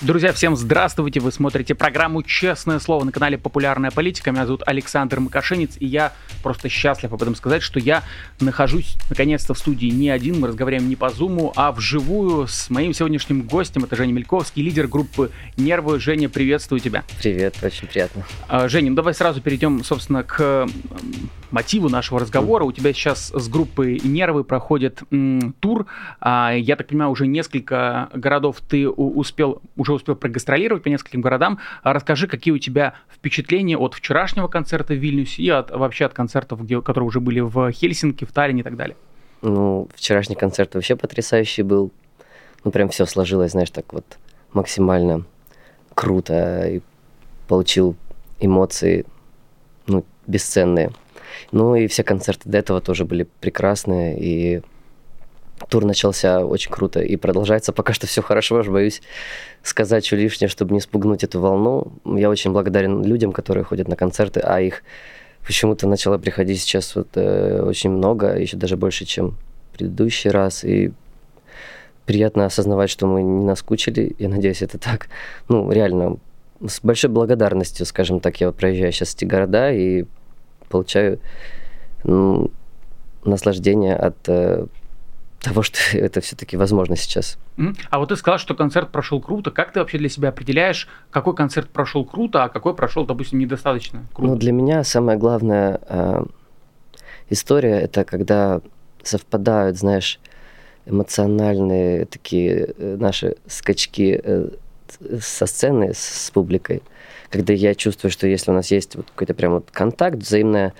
Друзья, всем здравствуйте! Вы смотрите программу «Честное слово» на канале «Популярная политика». Меня зовут Александр Макашинец, и я просто счастлив об этом сказать, что я нахожусь наконец-то в студии не один. Мы разговариваем не по зуму, а вживую с моим сегодняшним гостем. Это Женя Мельковский, лидер группы «Нервы». Женя, приветствую тебя. Привет, очень приятно. А, Женя, ну давай сразу перейдем, собственно, к мотиву нашего разговора. У тебя сейчас с группой «Нервы» проходит м, тур. А, я так понимаю, уже несколько городов ты успел уже уже успел прогастролировать по нескольким городам. А расскажи, какие у тебя впечатления от вчерашнего концерта в Вильнюсе и от, вообще от концертов, где, которые уже были в Хельсинки, в Таллине и так далее? Ну, вчерашний концерт вообще потрясающий был. Ну, прям все сложилось, знаешь, так вот максимально круто. И получил эмоции, ну, бесценные. Ну, и все концерты до этого тоже были прекрасные. И Тур начался очень круто и продолжается пока что все хорошо. Аж боюсь сказать что лишнее, чтобы не спугнуть эту волну. Я очень благодарен людям, которые ходят на концерты, а их почему-то начало приходить сейчас вот э, очень много, еще даже больше, чем предыдущий раз. И приятно осознавать, что мы не наскучили. Я надеюсь, это так. Ну, реально, с большой благодарностью, скажем так, я вот проезжаю сейчас эти города и получаю ну, наслаждение от э, того, что это все-таки возможно сейчас. А вот ты сказал, что концерт прошел круто. Как ты вообще для себя определяешь, какой концерт прошел круто, а какой прошел, допустим, недостаточно круто? Ну, для меня самая главная э, история это когда совпадают, знаешь, эмоциональные такие э, наши скачки э, со сцены с, с публикой, когда я чувствую, что если у нас есть вот какой-то прям вот контакт, взаимное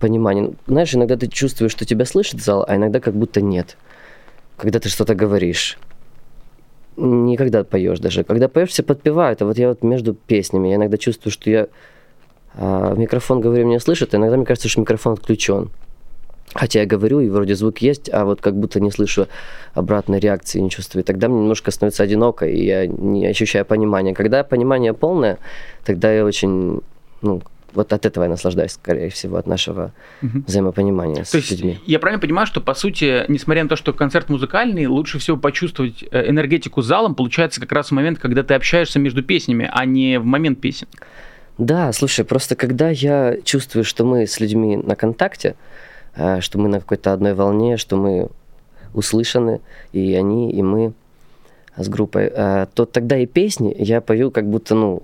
понимание. Знаешь, иногда ты чувствуешь, что тебя слышит зал, а иногда как будто нет когда ты что-то говоришь. Никогда поешь даже. Когда поешь, все подпевают. А вот я вот между песнями, я иногда чувствую, что я а, микрофон, говорю, меня слышит, а иногда мне кажется, что микрофон отключен. Хотя я говорю, и вроде звук есть, а вот как будто не слышу обратной реакции, не чувствую. И тогда мне немножко становится одиноко, и я не ощущаю понимания. Когда понимание полное, тогда я очень ну, вот от этого я наслаждаюсь, скорее всего, от нашего угу. взаимопонимания с то есть, людьми. Я правильно понимаю, что, по сути, несмотря на то, что концерт музыкальный, лучше всего почувствовать э, энергетику залом получается как раз в момент, когда ты общаешься между песнями, а не в момент песен. Да, слушай, просто когда я чувствую, что мы с людьми на контакте, что мы на какой-то одной волне, что мы услышаны, и они, и мы с группой, э, то тогда и песни я пою как будто, ну,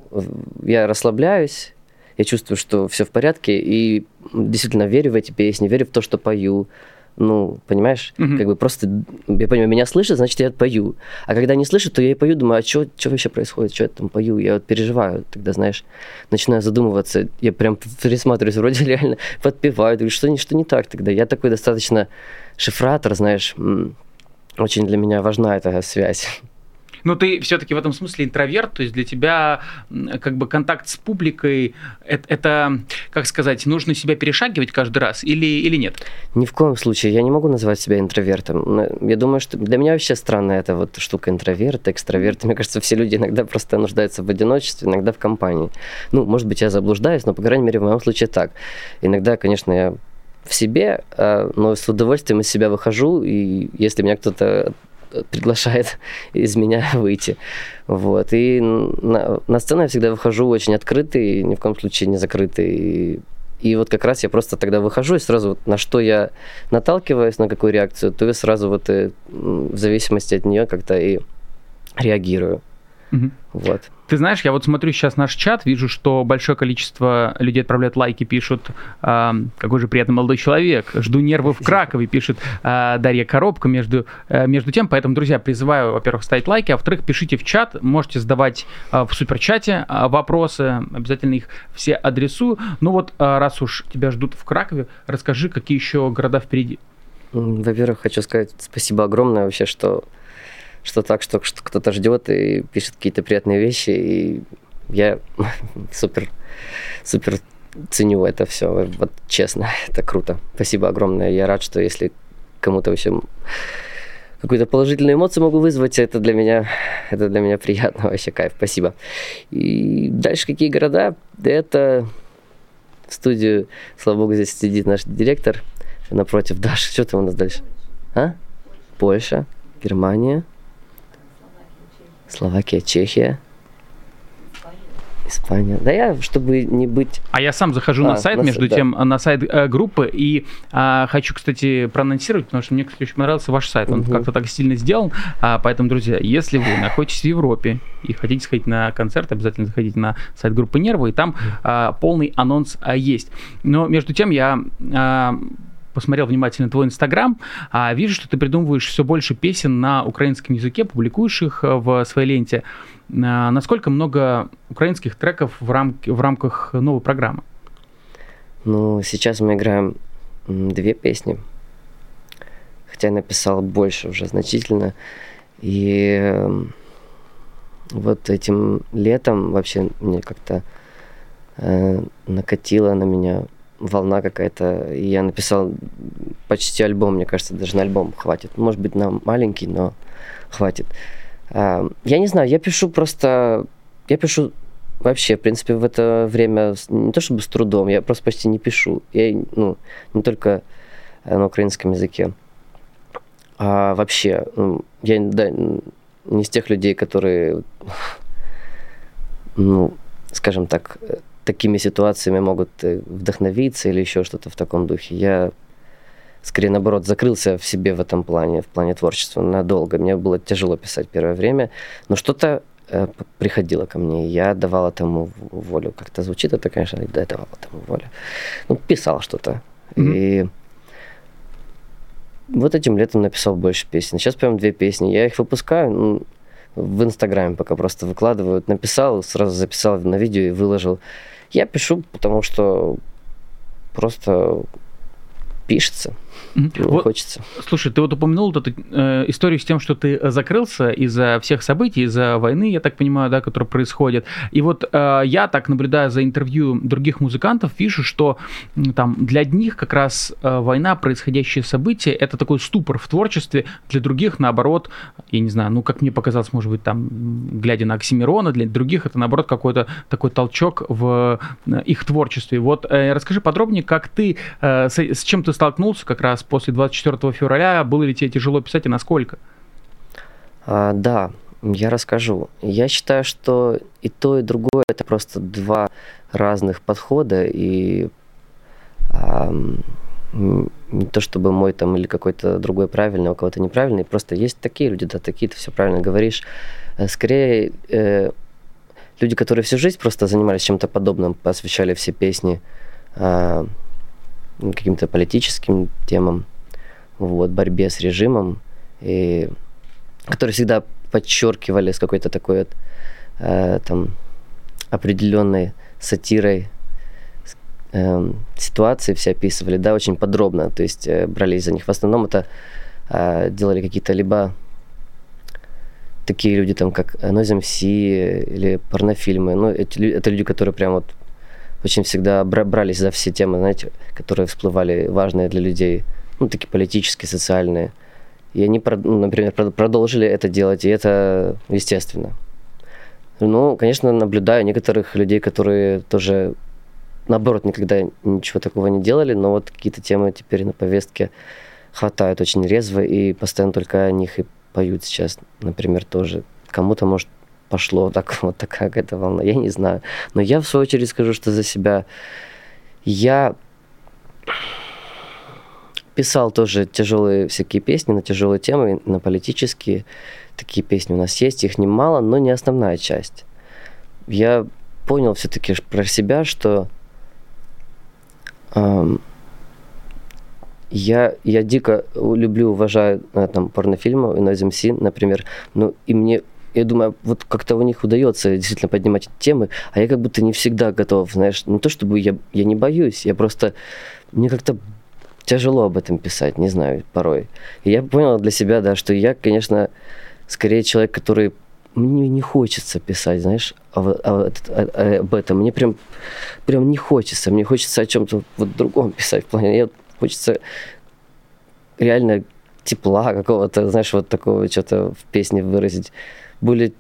я расслабляюсь, я чувствую, что все в порядке, и действительно верю в эти песни, верю в то, что пою. Ну, понимаешь, угу. как бы просто, я понимаю, меня слышат, значит, я пою. А когда не слышат, то я и пою, думаю, а что вообще происходит, что я там пою? Я вот переживаю, тогда, знаешь, начинаю задумываться, я прям пересматриваюсь, вроде реально подпеваю, говорю, что, что не так тогда? Я такой достаточно шифратор, знаешь, очень для меня важна эта связь. Но ты все-таки в этом смысле интроверт, то есть для тебя как бы контакт с публикой это, это, как сказать, нужно себя перешагивать каждый раз или, или нет? Ни в коем случае. Я не могу назвать себя интровертом. Я думаю, что для меня вообще странно эта вот штука интроверт, экстраверт. Мне кажется, все люди иногда просто нуждаются в одиночестве, иногда в компании. Ну, может быть, я заблуждаюсь, но, по крайней мере, в моем случае так. Иногда, конечно, я в себе, а, но с удовольствием из себя выхожу, и если меня кто-то приглашает из меня выйти. Вот. И на, на сцену я всегда выхожу очень открытый, ни в коем случае не закрытый. И, вот как раз я просто тогда выхожу, и сразу вот на что я наталкиваюсь, на какую реакцию, то я сразу вот э, в зависимости от нее как-то и реагирую. Угу. Вот. Ты знаешь, я вот смотрю сейчас наш чат, вижу, что большое количество людей отправляют лайки, пишут, э, какой же приятный молодой человек, жду нервов в Кракове, пишет э, Дарья Коробка между, э, между тем. Поэтому, друзья, призываю, во-первых, ставить лайки, а во-вторых, пишите в чат, можете задавать э, в суперчате э, вопросы, обязательно их все адресую. Ну вот, э, раз уж тебя ждут в Кракове, расскажи, какие еще города впереди. Во-первых, хочу сказать спасибо огромное вообще, что что так, что, кто-то ждет и пишет какие-то приятные вещи, и я супер, супер ценю это все, вот честно, это круто. Спасибо огромное. Я рад, что если кому-то вообще какую-то положительную эмоцию могу вызвать, это для меня, это для меня приятно, вообще кайф, спасибо. И дальше какие города? Это в студию, слава богу, здесь сидит наш директор напротив. Даша, что там у нас дальше? А? Польша, Германия, Словакия, Чехия. Испания. Да я, чтобы не быть... А я сам захожу А, на сайт, на между да. тем, на сайт э, группы, и а, хочу, кстати, проанонсировать, потому что мне, кстати, очень понравился ваш сайт. Он Мгм. как-то так стильно сделан. А, поэтому, друзья, если вы находитесь в Европе и хотите сходить на концерт, обязательно заходите на сайт группы Нервы, и там а, полный анонс а, есть. Но между тем я... а, посмотрел внимательно твой инстаграм, а вижу, что ты придумываешь все больше песен на украинском языке, публикуешь их э, в своей ленте. А, Насколько много украинских треков в, рамке, в рамках новой программы? Ну, сейчас мы играем две песни. Хотя я написал больше уже значительно. И эм, вот этим летом вообще мне как-то э, накатила на меня волна какая-то. Я написал почти альбом, мне кажется, даже на альбом хватит. Может быть, на маленький, но хватит. А, я не знаю, я пишу просто... Я пишу вообще, в принципе, в это время не то чтобы с трудом, я просто почти не пишу. Я, ну, не только э, на украинском языке. А вообще, ну, я да, не из тех людей, которые, ну, скажем так, э, такими ситуациями могут э, вдохновиться или еще что-то в таком духе. Я скорее наоборот закрылся в себе в этом плане, в плане творчества надолго. Мне было тяжело писать первое время, но что-то э, приходило ко мне, и я давал этому волю. Как-то звучит это, конечно, да, давал этому волю. Ну, писал что-то. Мгм. И вот этим летом написал больше песен. Сейчас прям две песни. Я их выпускаю ну, в Инстаграме пока просто выкладываю. Написал, сразу записал на видео и выложил. Я пишу, потому что просто пишется. Ну, Вот, хочется. слушай, ты вот упомянул вот эту э, историю с тем, что ты э, закрылся из-за всех событий, из-за войны, я так понимаю, да, которая происходит. И вот э, я так наблюдая за интервью других музыкантов, вижу, что там для одних как раз э, война, происходящее событие, это такой ступор в творчестве, для других, наоборот, я не знаю, ну, как мне показалось, может быть, там, глядя на Оксимирона, для других это, наоборот, какой-то такой толчок в э, их творчестве. Вот э, расскажи подробнее, как ты, э, с, с чем ты столкнулся как раз после 24 февраля, было ли тебе тяжело писать и насколько? А, да, я расскажу. Я считаю, что и то, и другое это просто два разных подхода, и м, не то чтобы мой там или какой-то другой правильный, а у кого-то неправильный, просто есть такие люди, да, такие, ты все правильно говоришь. Э, Скорее, э, люди, которые всю жизнь просто занимались чем-то подобным, посвящали все песни а, каким-то политическим темам, вот, борьбе с режимом, и которые всегда подчеркивали с какой-то такой вот, э, там определенной сатирой эм, ситуации все описывали, да, очень подробно, то есть э, брались за них. В основном это э, делали какие-то либо такие люди, там, как Noise MC или порнофильмы. Ну, эти это люди, которые прям вот очень всегда бра- брались за все темы, знаете, которые всплывали важные для людей, ну, такие политические, социальные. И они, ну, например, прод- продолжили это делать, и это естественно. Ну, конечно, наблюдаю некоторых людей, которые тоже, наоборот, никогда ничего такого не делали, но вот какие-то темы теперь на повестке хватают очень резво, и постоянно только о них и поют сейчас, например, тоже. Кому-то, может, пошло так, вот такая какая-то волна, я не знаю. Но я, в свою очередь, скажу, что за себя я писал тоже тяжелые всякие песни на тяжелые темы, на политические. Такие песни у нас есть, их немало, но не основная часть. Я понял все-таки про себя, что ам, я, я дико люблю, уважаю э, там, порнофильмы Noise MC, например, ну и мне я думаю, вот как-то у них удается действительно поднимать темы, а я как будто не всегда готов, знаешь, не то чтобы я, я не боюсь, я просто, мне как-то тяжело об этом писать, не знаю, порой. И я понял для себя, да, что я, конечно, скорее человек, который мне не хочется писать, знаешь, об, об- о- об этом. Мне прям, прям не хочется. Мне хочется о чем-то вот другом писать. В плане, мне хочется реально тепла какого-то, знаешь, вот такого что-то в песне выразить. Были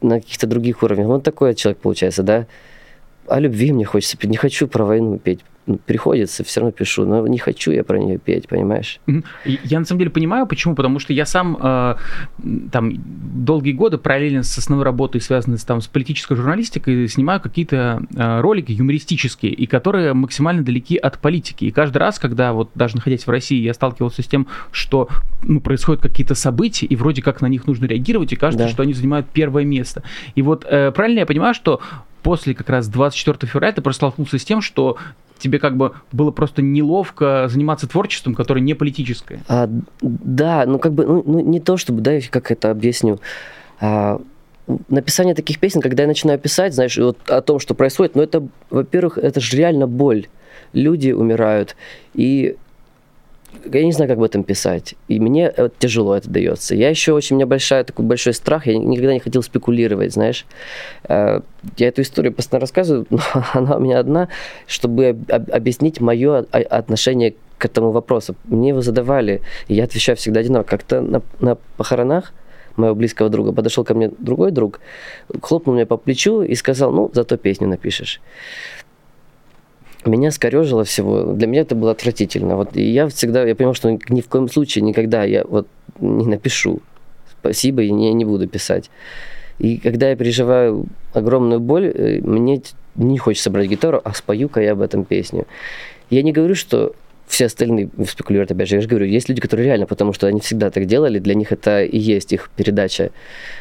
на каких-то других уровнях. Вот такой человек получается, да. О любви мне хочется петь. Не хочу про войну петь. Ну, приходится, все равно пишу, но не хочу я про нее петь, понимаешь? Я на самом деле понимаю, почему, потому что я сам э, там долгие годы параллельно с основной работой, связанной с, там, с политической журналистикой, снимаю какие-то э, ролики юмористические, и которые максимально далеки от политики. И каждый раз, когда вот даже находясь в России, я сталкивался с тем, что ну, происходят какие-то события, и вроде как на них нужно реагировать, и кажется, да. что они занимают первое место. И вот э, правильно я понимаю, что после как раз 24 февраля ты просто столкнулся с тем, что тебе как бы было просто неловко заниматься творчеством, которое не политическое? А, да, ну как бы, ну, ну не то чтобы, да, как это объясню. А, написание таких песен, когда я начинаю писать, знаешь, вот о том, что происходит, ну это, во-первых, это же реально боль. Люди умирают, и я не знаю, как об этом писать. И мне вот, тяжело это дается. Я еще очень, у меня большая, такой большой страх, я никогда не хотел спекулировать, знаешь. Э, я эту историю постоянно рассказываю, но она у меня одна, чтобы объяснить мое отношение к этому вопросу. Мне его задавали, и я отвечаю всегда одинаково. Как-то на, на похоронах моего близкого друга подошел ко мне другой друг, хлопнул меня по плечу и сказал, ну, зато песню напишешь меня скорежило всего. Для меня это было отвратительно. Вот, и я всегда, я понимал, что ни в коем случае никогда я вот не напишу. Спасибо, и не, не буду писать. И когда я переживаю огромную боль, э, мне не хочется брать гитару, а спою-ка я об этом песню. Я не говорю, что все остальные спекулируют, опять же, я же говорю, есть люди, которые реально, потому что они всегда так делали, для них это и есть их передача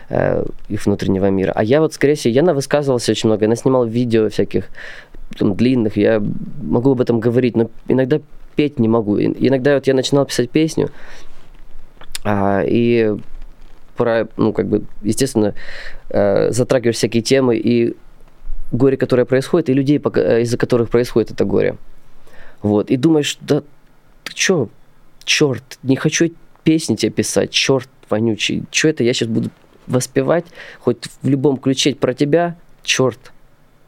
э, их внутреннего мира. А я вот, скорее всего, я высказывался очень много, я снимал видео всяких там, длинных, я могу об этом говорить, но иногда петь не могу. Иногда вот я начинал писать песню, а, и про, ну, как бы, естественно, э, затрагиваешь всякие темы и горе, которое происходит, и людей, э, из-за которых происходит это горе. Вот. И думаешь, да ты чё, черт, не хочу песни тебе писать, черт вонючий, что это я сейчас буду воспевать, хоть в любом ключе про тебя, черт,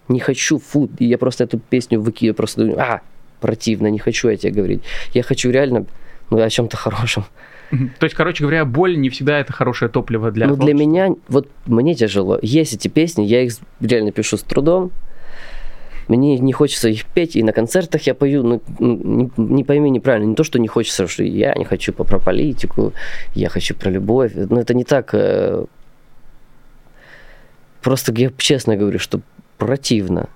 не хочу, фу, и я просто эту песню выкидываю, просто думаю, а, противно, не хочу я тебе говорить. Я хочу реально ну, о чем-то хорошем. То есть, короче говоря, боль не всегда это хорошее топливо для Ну, для меня, вот мне тяжело. Есть эти песни, я их реально пишу с трудом, мне не хочется их петь, и на концертах я пою, ну, не, не пойми неправильно, не то, что не хочется, что я не хочу про политику, я хочу про любовь, но это не так. Э, просто я честно говорю, что противно.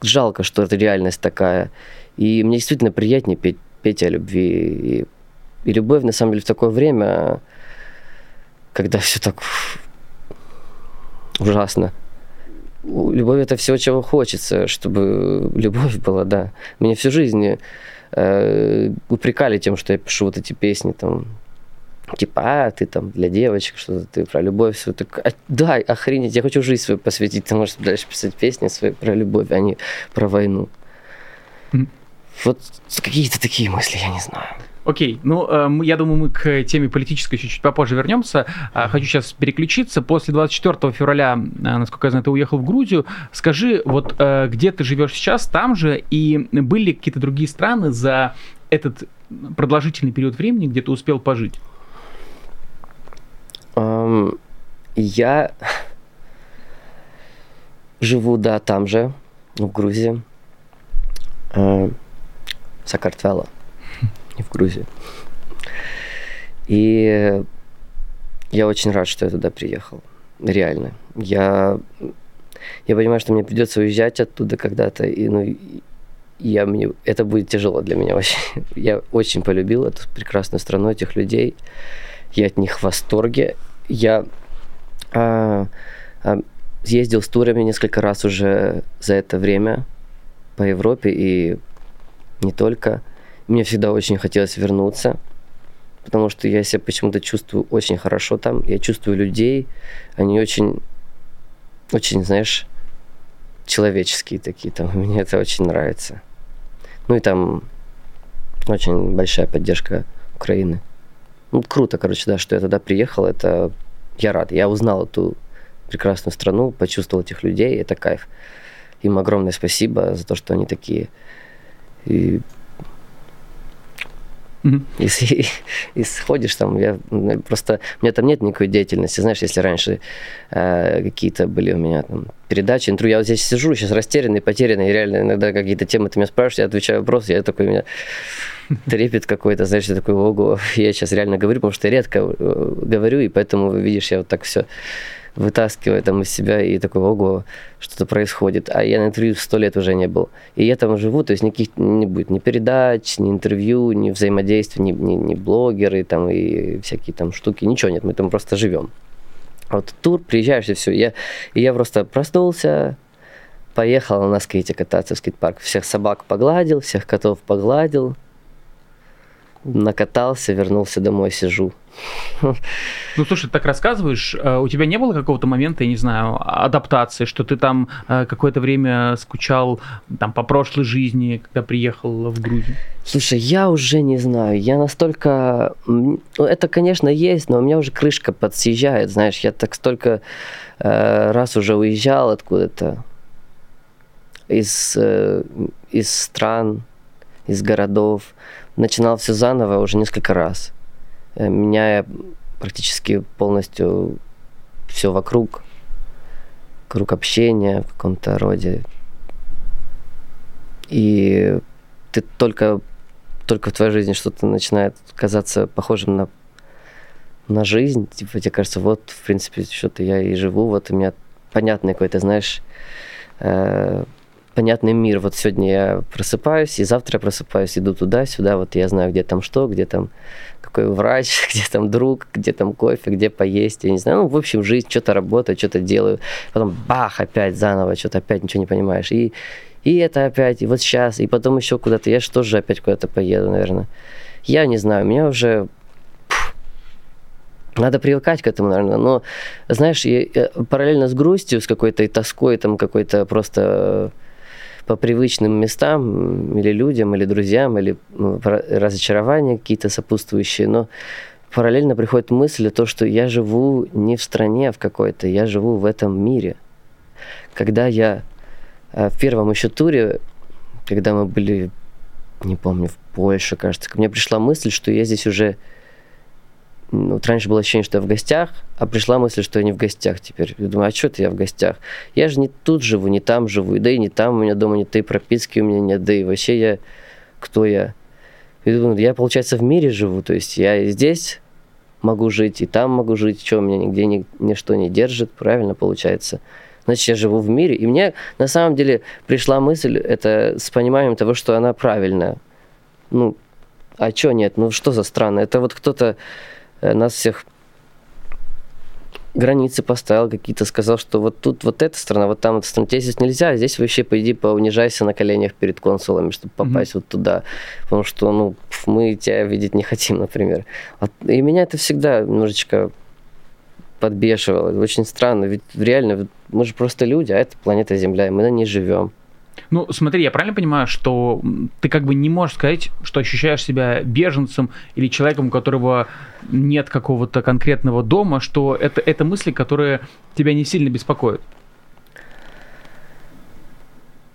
Жалко, что это реальность такая. И мне действительно приятнее петь, петь о любви. И, и любовь, на самом деле, в такое время, когда все так ужасно. Любовь это все, чего хочется, чтобы любовь была, да. Меня всю жизнь э, упрекали тем, что я пишу вот эти песни там типа, а, ты там для девочек, что-то ты про любовь, все так, а, да, охренеть, я хочу жизнь свою посвятить, ты можешь дальше писать песни свои про любовь, а не про войну. Mm. Вот какие-то такие мысли, я не знаю. Окей, ну, э, я думаю, мы к теме политической чуть-чуть попозже вернемся. Э, хочу сейчас переключиться. После 24 февраля, э, насколько я знаю, ты уехал в Грузию. Скажи, вот э, где ты живешь сейчас, там же, и были какие-то другие страны за этот продолжительный период времени, где ты успел пожить? Um, я живу, да, там же, в Грузии. Uh, Сакартвело, не в Грузии. И я очень рад, что я туда приехал. Реально. Я, я понимаю, что мне придется уезжать оттуда когда-то, и ну, я, мне, это будет тяжело для меня очень. Я очень полюбил эту прекрасную страну, этих людей я от них в восторге. Я а, а, ездил с турами несколько раз уже за это время по Европе и не только. Мне всегда очень хотелось вернуться, потому что я себя почему-то чувствую очень хорошо там. Я чувствую людей, они очень, очень, знаешь, человеческие такие там. Мне это очень нравится. Ну и там очень большая поддержка Украины. Ну, круто, короче, да, что я туда приехал, это я рад. Я узнал эту прекрасную страну, почувствовал этих людей, это кайф. Им огромное спасибо за то, что они такие. И Мгм. И, с- и, и сходишь там, я ну, просто, у меня там нет никакой деятельности, знаешь, если раньше э, какие-то были у меня там передачи, интервью, я вот здесь сижу, сейчас растерянный, потерянный, и реально иногда какие-то темы ты меня спрашиваешь, я отвечаю вопросы, я такой, у меня трепет какой-то, знаешь, я такой, ого, я сейчас реально говорю, потому что я редко э, говорю, и поэтому, видишь, я вот так все вытаскиваю там из себя и такой, ого, что-то происходит. А я на интервью сто лет уже не был. И я там живу, то есть никаких не будет ни передач, ни интервью, ни взаимодействия, ни, ни, ни блогеры там и всякие там штуки, ничего нет, мы там просто живем. А Вот тур, приезжаешь и все. Я, и я просто проснулся, поехал на скейте кататься в скейт-парк. Всех собак погладил, всех котов погладил, накатался, вернулся домой, сижу. Ну, слушай, ты так рассказываешь, э, у тебя не было какого-то момента, я не знаю, адаптации, что ты там э, какое-то время скучал там по прошлой жизни, когда приехал в Грузию? Слушай, я уже не знаю, я настолько... ну, Это, конечно, есть, но у меня уже крышка подсъезжает, знаешь, я так столько э, раз уже уезжал откуда-то из, из стран, из городов, начинал все заново уже несколько раз, э, меняя практически полностью все вокруг, круг общения в каком-то роде. И ты только, только в твоей жизни что-то начинает казаться похожим на, на жизнь. Типа, тебе кажется, вот, в принципе, что-то я и живу, вот у меня понятный какой-то, знаешь, э, понятный мир. Вот сегодня я просыпаюсь, и завтра я просыпаюсь, иду туда-сюда, вот я знаю, где там что, где там какой врач, где там друг, где там кофе, где поесть, я не знаю. Ну, в общем, жизнь, что-то работаю, что-то делаю. Потом бах, опять заново, что-то опять ничего не понимаешь. И, и это опять, и вот сейчас, и потом еще куда-то. Я же тоже опять куда-то поеду, наверное. Я не знаю, меня уже надо привыкать к этому, наверное. Но, знаешь, я- я параллельно с грустью, с какой-то тоской, там какой-то просто э, по привычным местам или людям, или друзьям, или ну, разочарования какие-то сопутствующие, но параллельно приходит мысль о том, что я живу не в стране в какой-то, я живу в этом мире. Когда я э, в первом еще туре, когда мы были, не помню, в Польше, кажется, ко мне пришла мысль, что я здесь уже вот раньше было ощущение, что я в гостях, а пришла мысль, что я не в гостях теперь. Я думаю, а что это я в гостях? Я же не тут живу, не там живу, да и не там у меня дома нет, и прописки у меня нет, да и вообще я, кто я? И думаю, я, получается, в мире живу, то есть я и здесь могу жить, и там могу жить, что меня нигде ни, ничто не держит, правильно получается. Значит, я живу в мире. И мне на самом деле пришла мысль, это с пониманием того, что она правильная. Ну, а что нет? Ну, что за странно? Это вот кто-то нас всех границы поставил какие-то, сказал, что вот тут вот эта страна, вот там эта страна, тебе здесь нельзя, а здесь вообще пойди поунижайся на коленях перед консулами, чтобы попасть вот туда, потому что, ну, мы тебя видеть не хотим, например. И меня это всегда немножечко подбешивало, очень странно, ведь реально мы же просто люди, а это планета Земля, и мы на ней живем. Ну, смотри, я правильно понимаю, что ты как бы не можешь сказать, что ощущаешь себя беженцем или человеком, у которого нет какого-то конкретного дома, что это, это мысли, которые тебя не сильно беспокоят.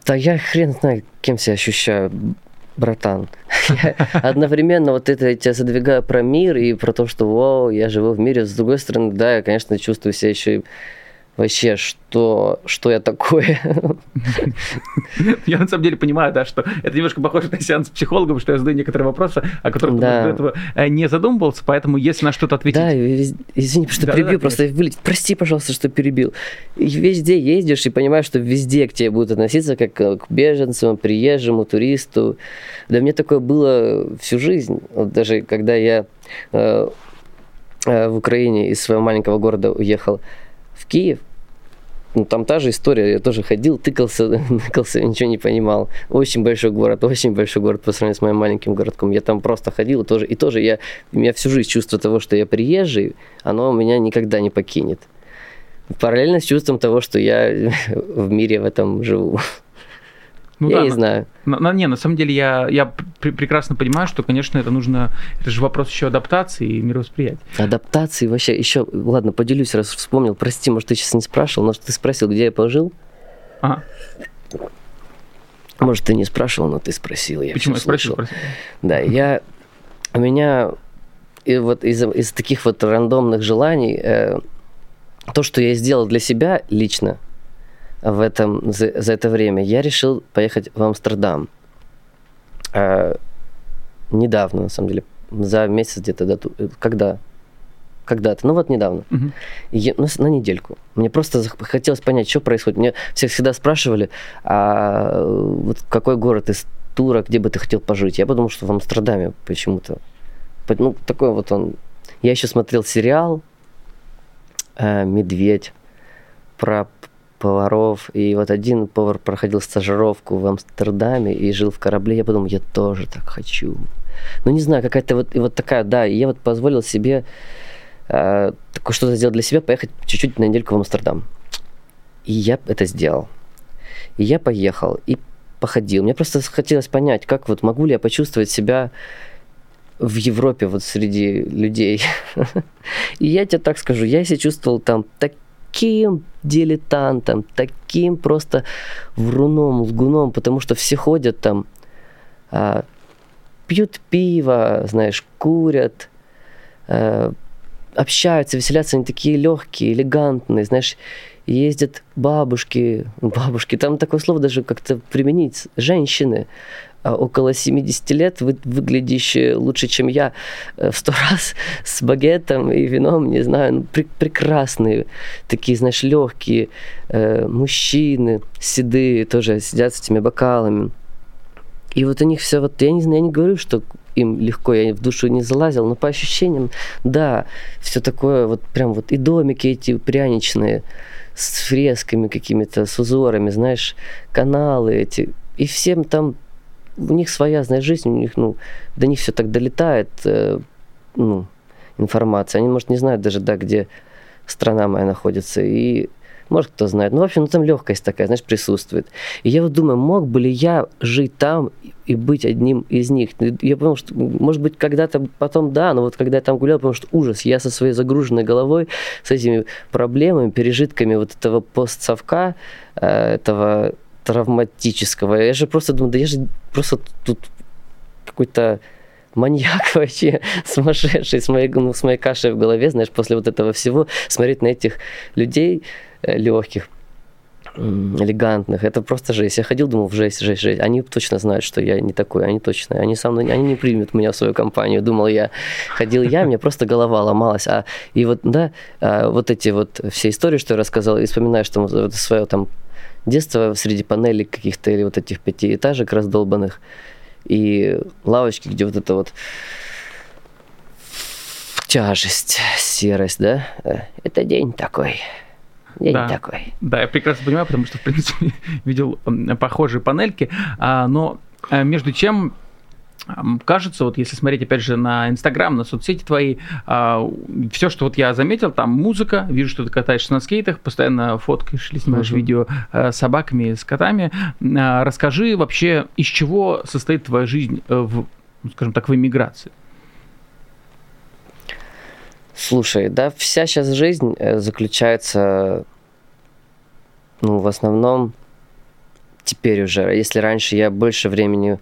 Да я хрен знает, кем себя ощущаю, братан. Я одновременно вот это я тебя задвигаю про мир и про то, что вау, я живу в мире. С другой стороны, да, я, конечно, чувствую себя еще и вообще, что, что я такое. Я на самом деле понимаю, да, что это немножко похоже на сеанс с психологом, что я задаю некоторые вопросы, о которых Да. ты до этого э, не задумывался, поэтому если на что-то ответить... Да, извини, что Да, перебил, да, просто вылетит. Прости, пожалуйста, что перебил. И везде ездишь и понимаешь, что везде к тебе будут относиться как к беженцу, приезжему, туристу. Да мне такое было всю жизнь. Вот даже когда я э, э, в Украине из своего маленького города уехал в Киев, ну, там та же история, я тоже ходил, тыкался, тыкался, ничего не понимал. Очень большой город, очень большой город по сравнению с моим маленьким городком. Я там просто ходил, тоже, и тоже я, у меня всю жизнь чувство того, что я приезжий, оно меня никогда не покинет. Параллельно с чувством того, что я в мире в этом живу. Ну я да, не на- знаю. на- на- не, на самом деле я, я пр- прекрасно понимаю, что, конечно, это нужно... Это же вопрос еще адаптации и мировосприятия. Адаптации вообще еще... Ладно, поделюсь, раз вспомнил. Прости, может, ты сейчас не спрашивал, но ты спросил, где я пожил. Ага. Может, ты не спрашивал, но ты спросил. Я Почему? Я спросил. Да, я у меня и вот из, из таких вот рандомных желаний э, то, что я сделал для себя лично в этом за, за это время, я решил поехать в Амстердам. Э, недавно, на самом деле, за месяц где-то до когда когда-то, ну вот недавно, Мгм. И я- ну, на недельку. Мне просто хотелось понять, что происходит. Мне все всегда спрашивали, а вот какой город из тура, где бы ты хотел пожить? Я подумал, что в Амстердаме почему-то. По- Ну, такой вот он. Я еще смотрел сериал э, «Медведь» про поваров. И вот один повар проходил стажировку в Амстердаме и жил в корабле. Я подумал, я тоже так хочу. Ну, не знаю, какая-то вот, и вот такая, да, я вот позволил себе э, такое что-то сделать для себя, поехать чуть-чуть на недельку в Амстердам. И я это сделал. И я поехал, и походил. Мне просто хотелось понять, как вот могу ли я почувствовать себя в Европе, вот среди людей. И я тебе так скажу, я себя чувствовал там таким дилетантом, таким просто вруном, лгуном, потому что все ходят там, а, пьют пиво, знаешь, курят, э, общаются, веселятся, они такие легкие, элегантные, знаешь, ездят бабушки, бабушки, там такое слово даже как-то применить, женщины, а, около 70 лет, вы, выглядящие лучше, чем я, э, в сто раз с багетом и вином, не знаю, ну, пре- прекрасные, такие, знаешь, легкие э, мужчины, седые, тоже сидят с этими бокалами. И вот у них все вот, я не знаю, я не говорю, что им легко, я в душу не залазил, но по ощущениям, да, все такое вот прям вот и домики эти пряничные с фресками какими-то, с узорами, знаешь, каналы эти, и всем там у них своя, знаешь, жизнь, у них, ну, до них все так долетает, э, ну, информация. Они, может, не знают даже, да, где страна моя находится. И может, кто знает. Ну, в общем, ну, там легкость такая, знаешь, присутствует. И я вот думаю, мог бы ли я жить там и быть одним из них? Я понял, что, может быть, когда-то потом да, но вот когда я там гулял, потому что ужас, я со своей загруженной головой, с этими проблемами, пережитками вот этого постсовка, э, этого травматического. Я же просто думаю, да я же просто тут какой-то маньяк вообще сумасшедший с моей, ну, с моей кашей в голове, знаешь, после вот этого всего смотреть на этих людей легких, элегантных, это просто жесть. Я ходил, думал, жесть, жесть, жесть. Они точно знают, что я не такой, они точно, они со мной, они не примут меня в свою компанию, думал я. Ходил я, мне просто голова ломалась. А, и вот, да, а, вот эти вот все истории, что я рассказал, и вспоминаю, что свое там детство среди панелей каких-то или вот этих пятиэтажек раздолбанных, и лавочки, где вот это вот тяжесть, серость, да? Это день такой. День да. такой. Да, я прекрасно понимаю, потому что, в принципе, видел похожие панельки. А, но между тем, кажется, вот если смотреть опять же на Инстаграм, на соцсети твои, а, все, что вот я заметил, там музыка, вижу, что ты катаешься на скейтах, постоянно фоткаешь или снимаешь uh-huh. видео а, с собаками, с котами. А, расскажи вообще, из чего состоит твоя жизнь в, скажем так, в эмиграции? Слушай, да, вся сейчас жизнь э, заключается, ну, в основном, теперь уже, если раньше я больше времени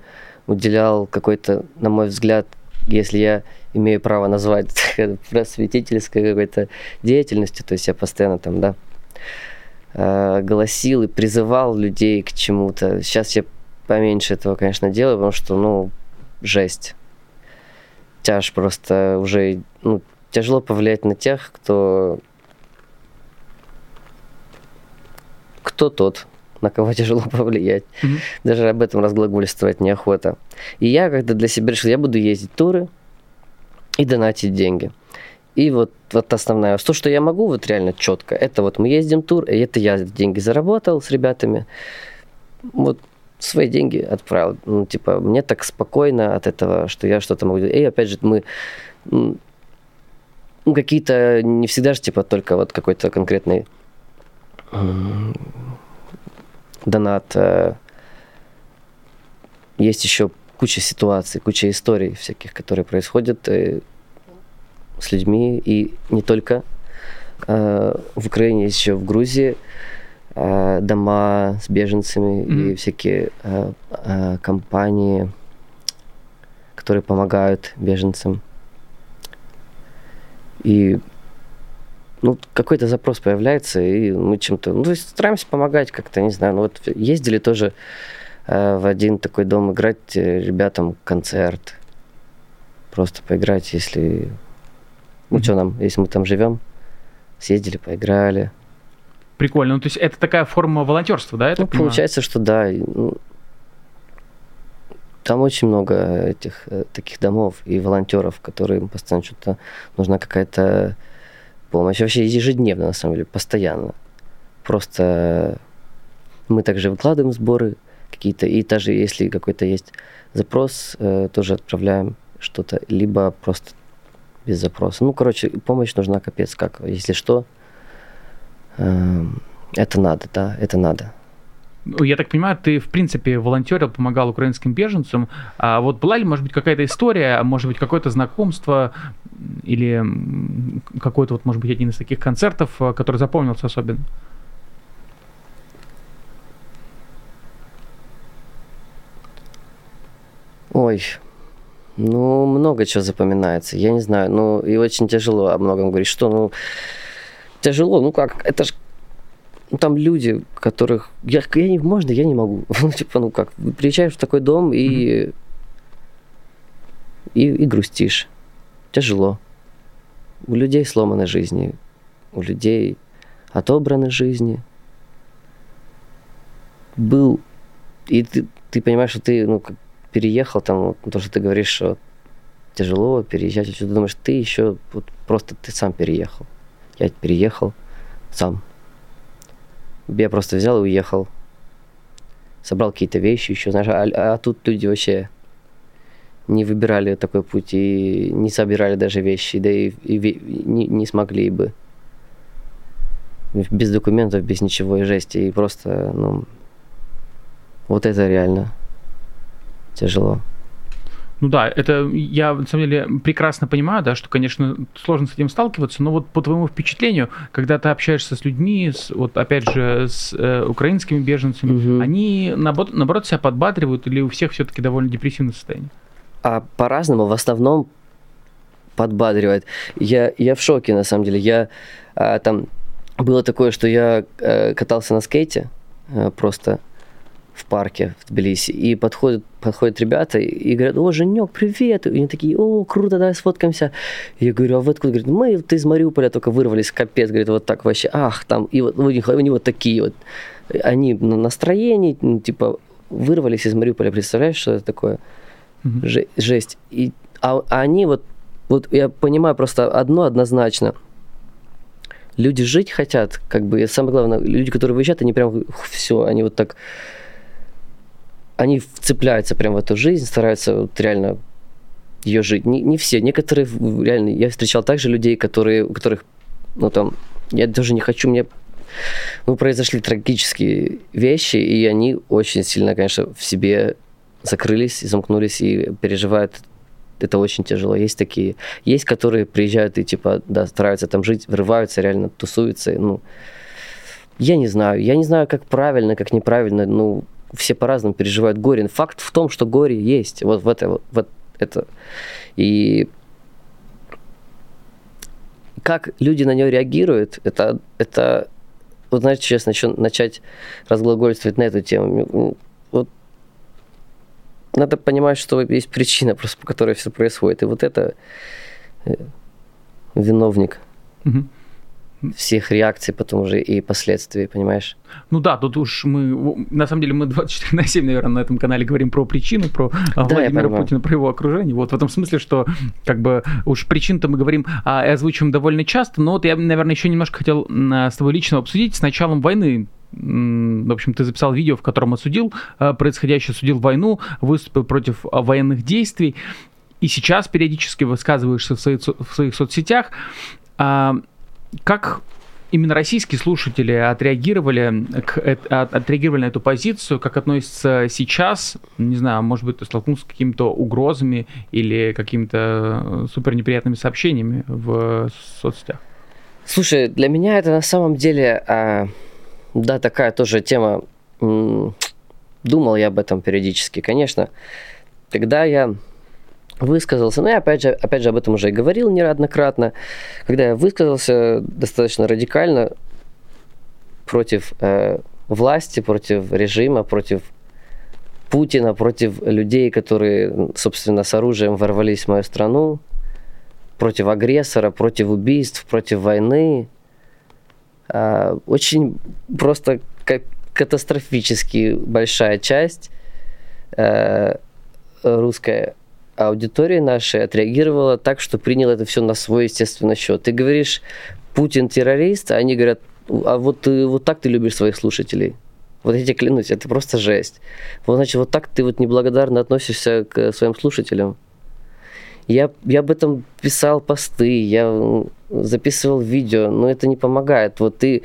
уделял какой-то, на мой взгляд, если я имею право назвать просветительской какой-то деятельностью, то есть я постоянно там, да, э, голосил и призывал людей к чему-то. Сейчас я поменьше этого, конечно, делаю, потому что, ну, жесть. Тяж просто уже, ну, тяжело повлиять на тех, кто... Кто тот, на кого тяжело повлиять. Mm-hmm. Даже об этом разглагольствовать неохота. И я когда для себя решил, я буду ездить туры и донатить деньги. И вот, вот основная, то, что я могу вот реально четко, это вот мы ездим тур, и это я деньги заработал с ребятами, вот свои деньги отправил. Ну, типа, мне так спокойно от этого, что я что-то могу делать. И опять же, мы ну, какие-то, не всегда же, типа, только вот какой-то конкретный донат. Есть еще куча ситуаций, куча историй всяких, которые происходят с людьми, и не только в Украине, есть еще в Грузии дома с беженцами mm-hmm. и всякие компании, которые помогают беженцам. И ну, какой-то запрос появляется, и мы чем-то, ну, то есть стараемся помогать как-то, не знаю, ну, вот ездили тоже э, в один такой дом играть э, ребятам концерт, просто поиграть, если, ну, mm-hmm. что нам, если мы там живем, съездили, поиграли. Прикольно, ну, то есть это такая форма волонтерства, да, это ну, получается, что да, ну, там очень много этих э, таких домов и волонтеров, которым постоянно что-то нужна какая-то помощь. Вообще ежедневно, на самом деле, постоянно. Просто мы также выкладываем сборы какие-то, и даже если какой-то есть запрос, э, тоже отправляем что-то, либо просто без запроса. Ну, короче, помощь нужна капец как. Если что, э, это надо, да, это надо. Ну, я так понимаю, ты, в принципе, волонтерил, помогал украинским беженцам. А вот была ли, может быть, какая-то история, может быть, какое-то знакомство или какой-то, вот, может быть, один из таких концертов, э, который запомнился особенно? Ой, ну, много чего запоминается. Я не знаю, ну, и очень тяжело о многом говорить. Что, ну, тяжело, ну как, это же ну, там люди, которых... Я, я не, можно, я не могу. ну, типа, ну как, приезжаешь в такой дом и, mm-hmm. и, и грустишь. Тяжело. У людей сломаны жизни, у людей отобраны жизни. Был... И ты, ты понимаешь, что ты, ну, как переехал, там, вот, то, что ты говоришь, что тяжело переезжать, ты думаешь, ты еще вот просто ты сам переехал. Я переехал сам. Я просто взял и уехал. Собрал какие-то вещи еще, знаешь, а, а тут люди вообще не выбирали такой путь и не собирали даже вещи, да и, и не, не смогли бы. Без документов, без ничего и жести. И просто, ну, вот это реально тяжело. Ну да, это я на самом деле прекрасно понимаю, да, что, конечно, сложно с этим сталкиваться, но вот по твоему впечатлению, когда ты общаешься с людьми, с, вот опять же с э, украинскими беженцами, угу. они наоборот, наоборот себя подбадривают или у всех все-таки довольно депрессивное состояние? А по-разному, в основном подбадривает. Я, я в шоке, на самом деле. Я а, там было такое, что я а, катался на скейте а, просто в парке в Тбилиси, и подходят, подходят ребята и говорят, о, Женек, привет, и они такие, о, круто, давай сфоткаемся. Я говорю, а вы откуда? Говорит, мы вот из Мариуполя только вырвались, капец, говорит, вот так вообще, ах, там, и вот у них, у них вот такие вот, они на настроении, ну, типа, вырвались из Мариуполя, представляешь, что это такое? Mm-hmm. Жесть. И, а, а они вот, вот я понимаю просто одно однозначно – люди жить хотят, как бы, самое главное, люди, которые выезжают, они прям все, они вот так они вцепляются прямо в эту жизнь, стараются вот реально ее жить. Не, не все, некоторые реально, я встречал также людей, которые, у которых, ну там, я даже не хочу, мне ну, произошли трагические вещи, и они очень сильно, конечно, в себе закрылись, замкнулись и переживают это очень тяжело. Есть такие, есть, которые приезжают и типа, да, стараются там жить, врываются, реально тусуются. Ну, я не знаю, я не знаю, как правильно, как неправильно. Ну, все по-разному переживают горе. Факт в том, что горе есть. Вот в это, вот это. И как люди на него реагируют, это, это вот знаете, сейчас начну начать разглагольствовать на эту тему. Надо понимать, что есть причина, просто по которой все происходит. И вот это э, виновник. Угу всех реакций потом уже и последствий, понимаешь? Ну да, тут уж мы, на самом деле, мы 24 на 7, наверное, на этом канале говорим про причину, про а, да, Владимира Путина, про его окружение. Вот в этом смысле, что как бы уж причин-то мы говорим а, и озвучиваем довольно часто, но вот я, наверное, еще немножко хотел с тобой лично обсудить с началом войны в общем, ты записал видео, в котором осудил а, происходящее, осудил войну, выступил против военных действий, и сейчас периодически высказываешься в своих, в своих соцсетях. Как именно российские слушатели отреагировали, к, отреагировали на эту позицию, как относятся сейчас, не знаю, может быть, ты столкнулся с какими-то угрозами или какими-то э, супер неприятными сообщениями в соцсетях? Слушай, для меня это на самом деле, а, да, такая тоже тема. Думал я об этом периодически, конечно. Когда я высказался. Ну, я опять же, опять же об этом уже и говорил неоднократно. Когда я высказался достаточно радикально против э, власти, против режима, против Путина, против людей, которые, собственно, с оружием ворвались в мою страну, против агрессора, против убийств, против войны. Э, очень просто катастрофически большая часть э, русской аудитории нашей отреагировала так, что приняла это все на свой естественный счет. Ты говоришь, Путин террорист, а они говорят, а вот, ты, вот так ты любишь своих слушателей. Вот я тебе клянусь, это просто жесть. Вот, значит, вот так ты вот неблагодарно относишься к своим слушателям. Я, я об этом писал посты, я записывал видео, но это не помогает. Вот ты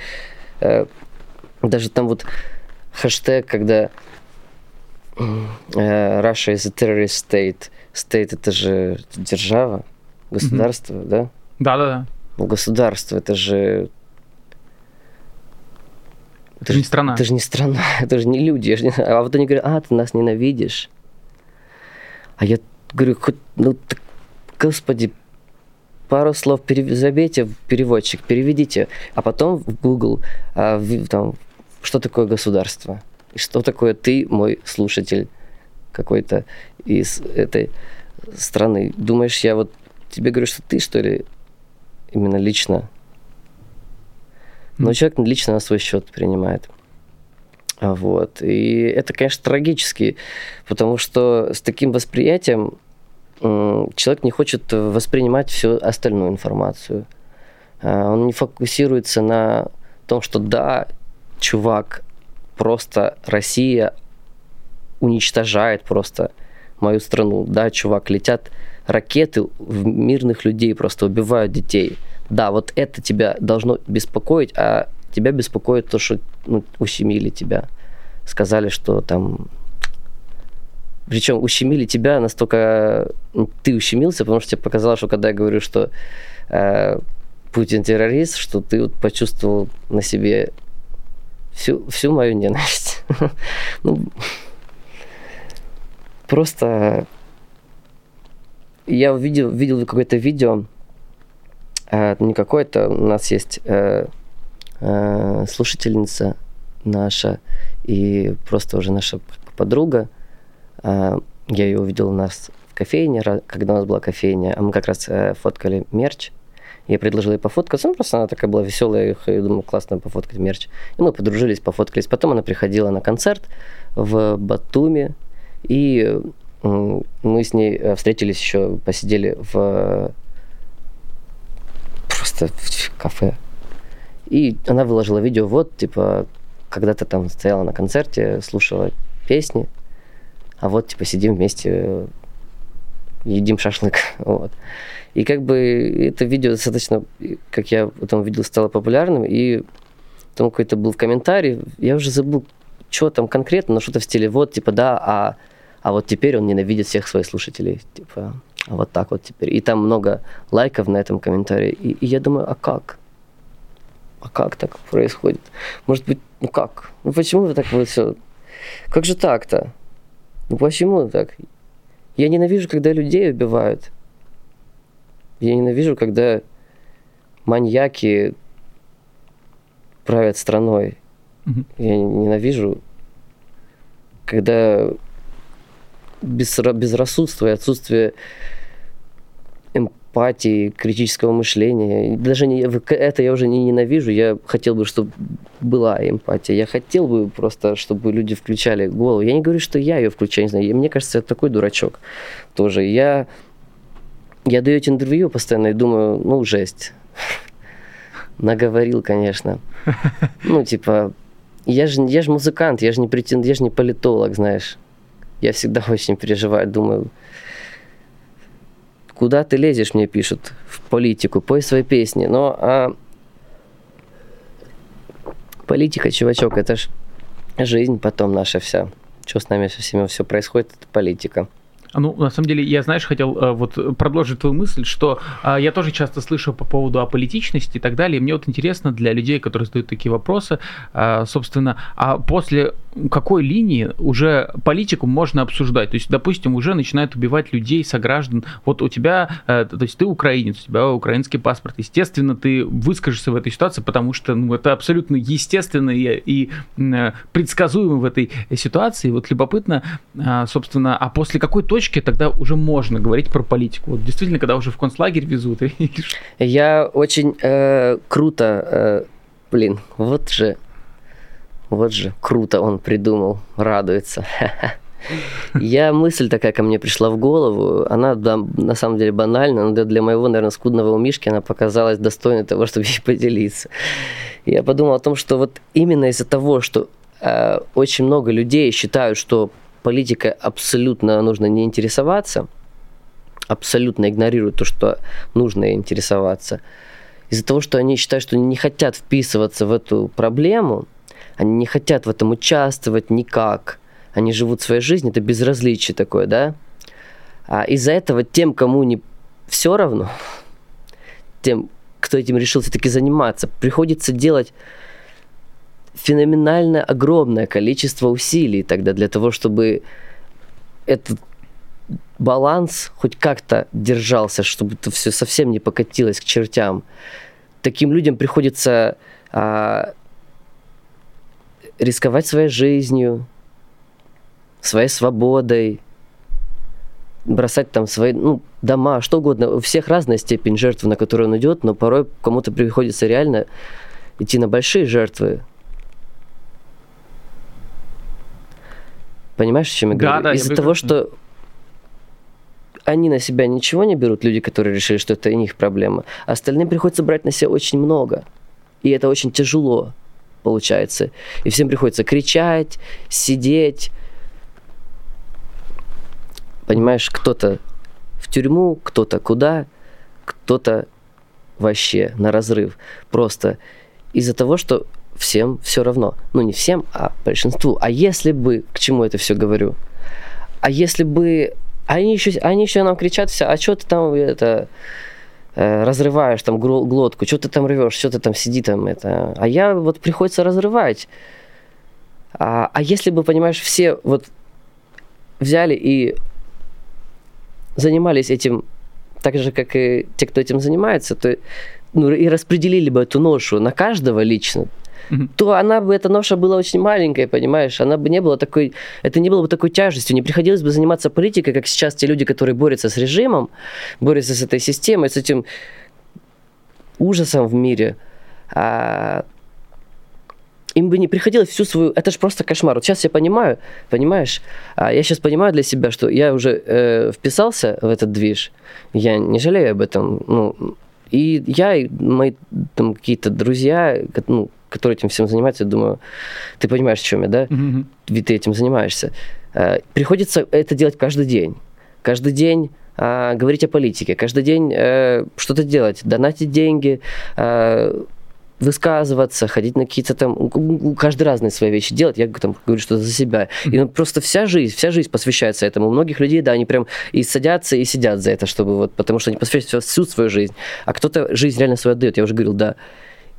э, даже там вот хэштег, когда э, Russia is a terrorist state, State это же держава, государство, mm-hmm. да? Да, да, да. Ну, государство это же. Это, же не страна. Это же не страна, это же не люди. Не... А вот они говорят, а, ты нас ненавидишь. А я говорю, хоть, ну, так, господи, пару слов перев... забейте в переводчик, переведите, а потом в Google, а, в, там, что такое государство, и что такое ты, мой слушатель какой-то из этой страны. Думаешь, я вот тебе говорю, что ты, что ли, именно лично? Но человек лично на свой счет принимает. Вот. И это, конечно, трагически, потому что с таким восприятием человек не хочет воспринимать всю остальную информацию. А, он не фокусируется на том, что да, чувак, просто Россия уничтожает просто мою страну. Да, чувак, летят ракеты в мирных людей, просто убивают детей. Да, вот это тебя должно беспокоить, а тебя беспокоит то, что ну, ущемили тебя. Сказали, что там... Причем ущемили тебя настолько... Ты ущемился, потому что тебе показалось, что когда я говорю, что э, Путин террорист, что ты вот почувствовал на себе всю, всю мою ненависть. ну, Просто я видел, видел какое-то видео, э, не какое-то, у нас есть э, э, слушательница наша и просто уже наша подруга. Э, я ее увидел у нас в кофейне, когда у нас была кофейня, а мы как раз э, фоткали мерч. Я предложил ей пофоткаться, ну, просто она такая была веселая, я думаю, классно пофоткать мерч. И мы подружились, пофоткались. Потом она приходила на концерт в Батуми, и мы с ней э, встретились еще, посидели в просто в кафе. И она выложила видео, вот, типа, когда-то там стояла на концерте, слушала песни, а вот, типа, сидим вместе, едим шашлык, вот. И как бы это видео достаточно, как я потом видел, стало популярным, и там какой-то был комментарий, я уже забыл, что там конкретно, но что-то в стиле, вот, типа, да, а а вот теперь он ненавидит всех своих слушателей. Типа, а вот так вот теперь. И там много лайков на этом комментарии. И, и я думаю, а как? А как так происходит? Может быть, ну как? Ну почему так вот все? Как же так-то? Ну почему так? Я ненавижу, когда людей убивают. Я ненавижу, когда маньяки правят страной. Mm-hmm. Я ненавижу, когда без, безрассудство и отсутствие эмпатии, критического мышления. Даже не, это я уже не ненавижу, я хотел бы, чтобы была эмпатия. Я хотел бы просто, чтобы люди включали голову. Я не говорю, что я ее включаю, не знаю. Мне кажется, я такой дурачок тоже. Я, я даю эти интервью постоянно и думаю, ну, жесть. Наговорил, конечно. Ну, типа, я же, я же музыкант, я же не претен, я же не политолог, знаешь я всегда очень переживаю, думаю, куда ты лезешь, мне пишут, в политику, пой свои песни. Но а политика, чувачок, это ж жизнь потом наша вся. Что с нами со всеми все происходит, это политика. Ну, на самом деле, я, знаешь, хотел э, вот продолжить твою мысль, что э, я тоже часто слышу по поводу аполитичности и так далее. Мне вот интересно для людей, которые задают такие вопросы, э, собственно, а после какой линии уже политику можно обсуждать? То есть, допустим, уже начинают убивать людей, сограждан. Вот у тебя, то есть ты украинец, у тебя украинский паспорт. Естественно, ты выскажешься в этой ситуации, потому что ну, это абсолютно естественно и, и предсказуемо в этой ситуации. Вот любопытно, собственно, а после какой точки точке тогда уже можно говорить про политику? Вот действительно, когда уже в концлагерь везут? Я очень э, круто, э, блин, вот же, вот же, круто он придумал, радуется. Я мысль такая ко мне пришла в голову, она да, на самом деле банальна, но для моего, наверное, скудного умишки она показалась достойной того, чтобы ей поделиться. Я подумал о том, что вот именно из-за того, что э, очень много людей считают, что политикой абсолютно нужно не интересоваться, абсолютно игнорируют то, что нужно интересоваться. Из-за того, что они считают, что не хотят вписываться в эту проблему, они не хотят в этом участвовать никак, они живут своей жизнью, это безразличие такое, да? А из-за этого тем, кому не все равно, тем, кто этим решил все-таки заниматься, приходится делать феноменально огромное количество усилий тогда для того, чтобы этот баланс хоть как-то держался, чтобы это все совсем не покатилось к чертям. Таким людям приходится а, рисковать своей жизнью, своей свободой, бросать там свои ну, дома, что угодно. У всех разная степень жертв, на которую он идет, но порой кому-то приходится реально идти на большие жертвы, Понимаешь, о чем я говорю? Да, да, Из-за того, что они на себя ничего не берут, люди, которые решили, что это их проблема, а остальным приходится брать на себя очень много. И это очень тяжело получается. И всем приходится кричать, сидеть. Понимаешь, кто-то в тюрьму, кто-то куда, кто-то вообще на разрыв. Просто из-за того, что всем все равно. Ну, не всем, а большинству. А если бы, к чему это все говорю? А если бы... Они еще, они еще нам кричат все, а что ты там это э, разрываешь там глотку, что ты там рвешь, что ты там сиди там это. А я вот приходится разрывать. А, а если бы, понимаешь, все вот взяли и занимались этим так же, как и те, кто этим занимается, то ну, и распределили бы эту ношу на каждого лично, то она бы, эта ноша была очень маленькая, понимаешь, она бы не была такой, это не было бы такой тяжестью, не приходилось бы заниматься политикой, как сейчас те люди, которые борются с режимом, борются с этой системой, с этим ужасом в мире, а им бы не приходилось всю свою... Это же просто кошмар. Вот сейчас я понимаю, понимаешь, а я сейчас понимаю для себя, что я уже э, вписался в этот движ, я не жалею об этом, ну, и я, и мои там какие-то друзья, ну, которые этим всем занимаются, я думаю, ты понимаешь, о чем я, да? Mm-hmm. Ведь ты этим занимаешься. Э, приходится это делать каждый день. Каждый день э, говорить о политике, каждый день э, что-то делать, донатить деньги, высказываться, ходить на какие-то там, каждый разные свои вещи делать, я там говорю что-то за себя. И ну, просто вся жизнь, вся жизнь посвящается этому. У многих людей, да, они прям и садятся, и сидят за это, чтобы вот, потому что они посвящают всю свою жизнь. А кто-то жизнь реально свою отдает, я уже говорил, да.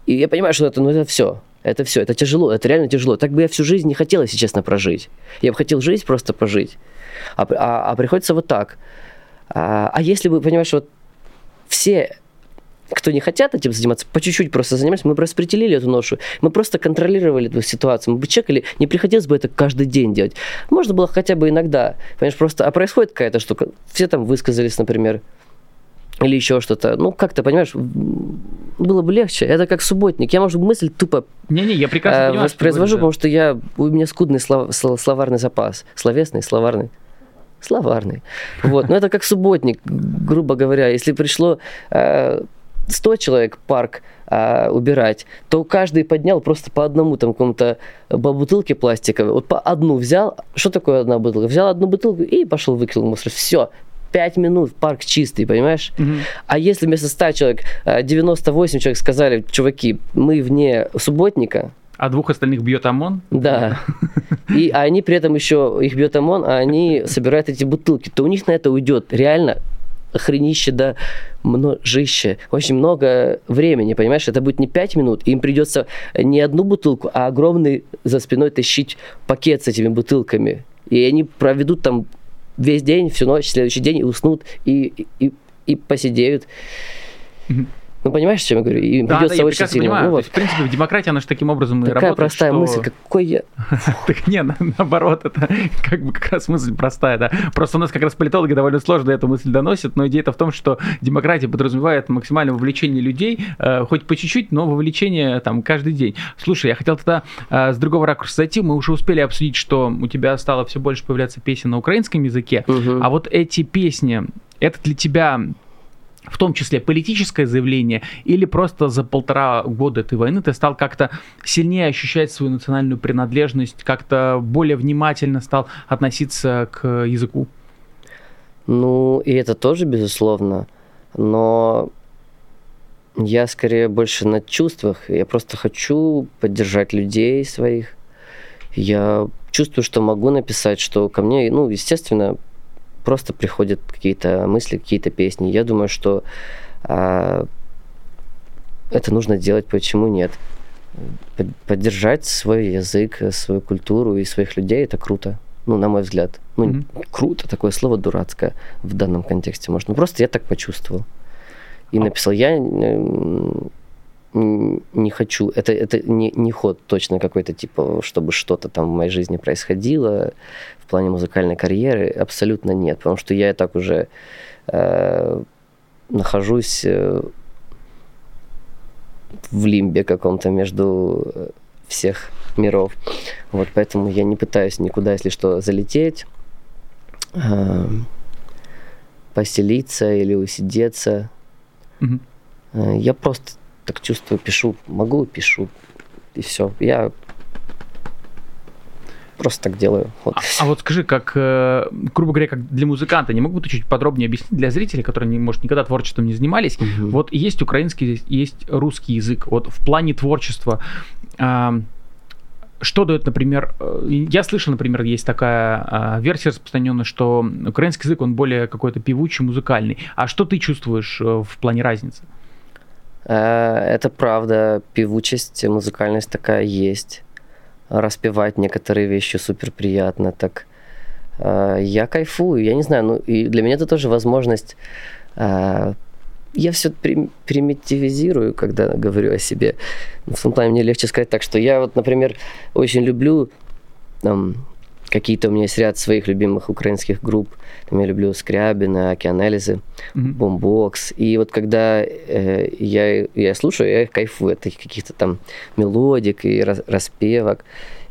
И я понимаю, что это, ну, это все. Это все, это тяжело, это реально тяжело. Так бы я всю жизнь не хотел, если честно, прожить. Я бы хотел жизнь просто прожить. А, а, а приходится вот так. А, а если бы, понимаешь, вот все кто не хотят этим заниматься, по чуть-чуть просто занимались, мы бы распределили эту ношу, мы просто контролировали эту ситуацию, мы бы чекали, не приходилось бы это каждый день делать. Можно было хотя бы иногда, понимаешь, просто, а происходит какая-то штука, все там высказались, например, или еще что-то. Ну, как-то, понимаешь, было бы легче. Это как субботник. Я, может, мысль тупо не-не, я прекрасно э, понимаю, воспроизвожу, потому что я, у меня скудный слов, словарный запас. Словесный, словарный. Словарный. Вот. Но это как субботник, грубо говоря. Если пришло э, 100 человек парк э, убирать, то каждый поднял просто по одному там какому-то по бутылке пластиковой. Вот по одну взял. Что такое одна бутылка? Взял одну бутылку и пошел выкинул мусор. Все. 5 минут, парк чистый, понимаешь? Угу. А если вместо 100 человек 98 э, человек сказали, чуваки, мы вне субботника, а двух остальных бьет ОМОН? Да. и а они при этом еще, их бьет ОМОН, а они собирают эти бутылки, то у них на это уйдет реально хренище да множище, очень много времени, понимаешь? Это будет не 5 минут, им придется не одну бутылку, а огромный за спиной тащить пакет с этими бутылками. И они проведут там весь день, всю ночь, следующий день и уснут, и, и, и посидеют. Ну, понимаешь, о чем я говорю? Им Да, да, придется я очень сильно. понимаю. Ну, То вот. есть, в принципе, демократия, она же таким образом и Такая работает, простая что- мысль, какой я... Так не, на- наоборот, это как бы как раз мысль простая, да. Просто у нас как раз политологи довольно сложно эту мысль доносят, но идея-то в том, что демократия подразумевает максимальное вовлечение людей, э, хоть по чуть-чуть, но вовлечение там каждый день. Слушай, я хотел тогда э, с другого ракурса зайти, мы уже успели обсудить, что у тебя стало все больше появляться песен на украинском языке, а вот эти песни, это для тебя в том числе политическое заявление, или просто за полтора года этой войны ты стал как-то сильнее ощущать свою национальную принадлежность, как-то более внимательно стал относиться к языку? Ну, и это тоже, безусловно, но я скорее больше на чувствах. Я просто хочу поддержать людей своих. Я чувствую, что могу написать, что ко мне, ну, естественно, просто приходят какие-то мысли, какие-то песни. Я думаю, что а, это нужно делать, почему нет? Под- Поддержать свой язык, свою культуру и своих людей это круто. Ну, на мой взгляд. Ну, Мгм. круто, такое слово дурацкое в данном контексте, может. Ну, просто я так почувствовал. И написал, я не хочу, это, это не, не ход точно какой-то, типа, чтобы что-то там в моей жизни происходило в плане музыкальной карьеры, абсолютно нет, потому что я и так уже э, нахожусь э, в лимбе каком-то между э, всех миров. Вот поэтому я не пытаюсь никуда, если что, залететь, э, поселиться или усидеться. Э, Я просто так чувствую, пишу, могу, пишу, и все. Я просто так делаю. Вот. А, а вот скажи, как, э, грубо говоря, как для музыканта, не мог бы ты чуть подробнее объяснить для зрителей, которые, не, может, никогда творчеством не занимались, Мгм. Вот есть украинский, есть русский язык. Вот в плане творчества, а, что дает, например, э, я слышал, например, есть такая а, версия распространенная, что украинский язык, он более какой-то певучий, музыкальный. А что ты чувствуешь э, в плане разницы? Э, Это правда, певучесть, музыкальность такая есть. Распевать некоторые вещи супер приятно. Так э, я кайфую, я не знаю, ну и для меня это тоже возможность. э, Я все примитивизирую, когда говорю о себе. В том плане мне легче сказать так, что я вот, например, очень люблю там, какие-то у меня есть ряд своих любимых украинских групп. Там я люблю Скрябина, Океан Эльзы. Мгм. бомбокс. И вот когда э, я, я слушаю, я кайфую от каких-то там мелодик и рас- распевок.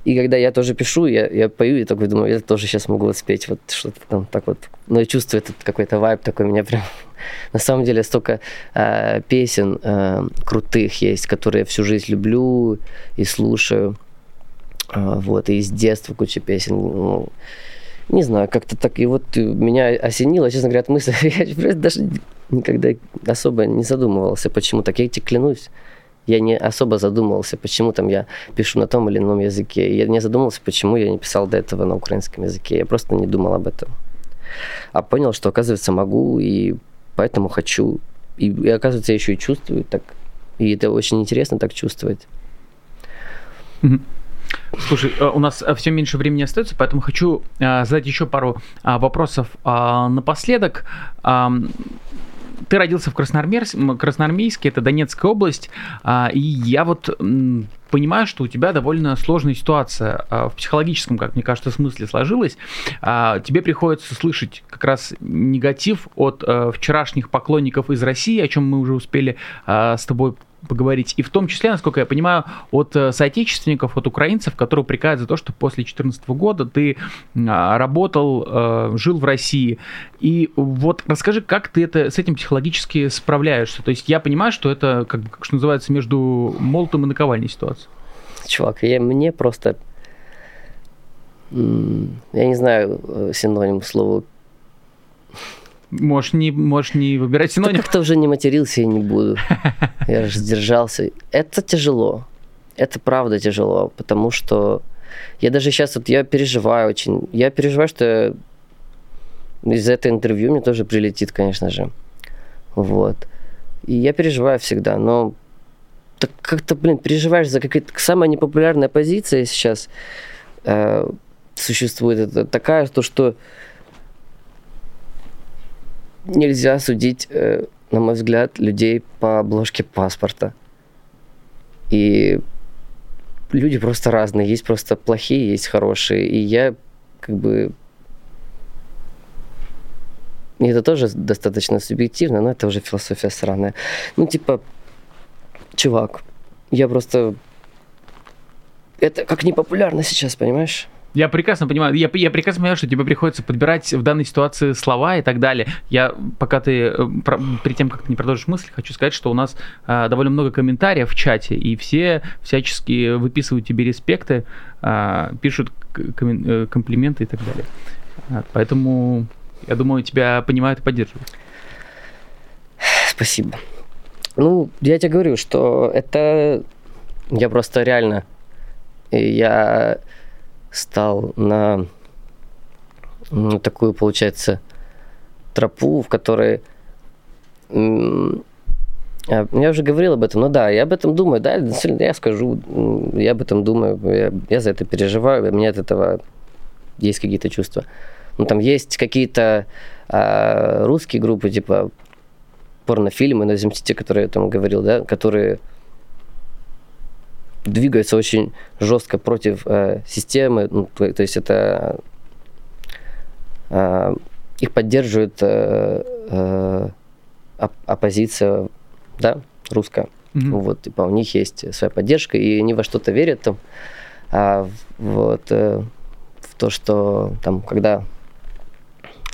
И когда я тоже пишу, я, я пою и такой думаю, я тоже сейчас могу вот спеть вот что-то там так вот. Но я чувствую этот какой-то вайб такой, меня прям... На самом деле столько э, песен э, крутых есть, которые я всю жизнь люблю и слушаю. А, вот, и с детства куча песен. Ну, не знаю, как-то так. И вот меня осенило, честно говоря, от мысли. Я даже никогда особо не задумывался, почему так. Я тебе клянусь, я не особо задумывался, почему там я пишу на том или ином языке. Я не задумывался, почему я не писал до этого на украинском языке. Я просто не думал об этом. А понял, что, оказывается, могу, и поэтому хочу. И, и оказывается, я еще и чувствую так. И это очень интересно так чувствовать. Мгм. Слушай, э, у нас все меньше времени остается, поэтому хочу э, задать еще пару а, вопросов а, напоследок. Ты родился в Красноармейске, Красноармейске, это Донецкая область, а, и я вот понимаю, что у тебя довольно сложная ситуация в психологическом, как мне кажется, смысле сложилась. Тебе приходится слышать как раз негатив от э, вчерашних поклонников из России, о чем мы уже успели с тобой поговорить. И в том числе, насколько я понимаю, от э, соотечественников, от украинцев, которые упрекают за то, что после 2014 года ты а, работал, э, жил в России. И вот расскажи, как ты это, с этим психологически справляешься? То есть я понимаю, что это, как, как что называется, между молотом и наковальней ситуация. Чувак, я, мне просто... Я не знаю э, синоним слова. Можешь не, можешь не выбирать синоним. как-то уже не матерился и не буду. Я же сдержался. Это тяжело. Это правда тяжело, потому что Я даже сейчас вот, я переживаю очень. Я переживаю, что из этого интервью мне тоже прилетит, конечно же. Вот. И я переживаю всегда, но так как-то, блин, переживаешь за какая-то самая непопулярная позиция сейчас э, существует. Это такая, то, что нельзя судить, э, на мой взгляд, людей по обложке паспорта. И люди просто разные. Есть просто плохие, есть хорошие. И я как бы... И это тоже достаточно субъективно, но это уже философия сраная. Ну, типа, чувак, я просто... Это как непопулярно сейчас, понимаешь? Я прекрасно понимаю, я, я прекрасно понимаю, что тебе приходится подбирать в данной ситуации слова и так далее. Я, пока ты, э, про, перед тем, как ты не продолжишь мысль, хочу сказать, что у нас э, довольно много комментариев в чате, и все всячески выписывают тебе респекты, э, пишут ком, э, комплименты и так далее. Поэтому, я думаю, тебя понимают и поддерживают. Спасибо. Ну, я тебе говорю, что это... Я просто реально... Я стал на ну, такую, получается, тропу, в которой я уже говорил об этом, но да, я об этом думаю, да, я скажу, я об этом думаю, я, я за это переживаю, у меня от этого есть какие-то чувства. Ну, там есть какие-то а, русские группы, типа порнофильмы, назовите те, которые я там говорил, да, которые двигаются очень жестко против э, системы, ну, то, то есть это э, их поддерживает э, э, оппозиция, да, русская. Mm-hmm. Вот, типа, у них есть своя поддержка, и они во что-то верят там. А вот э, в то, что там, когда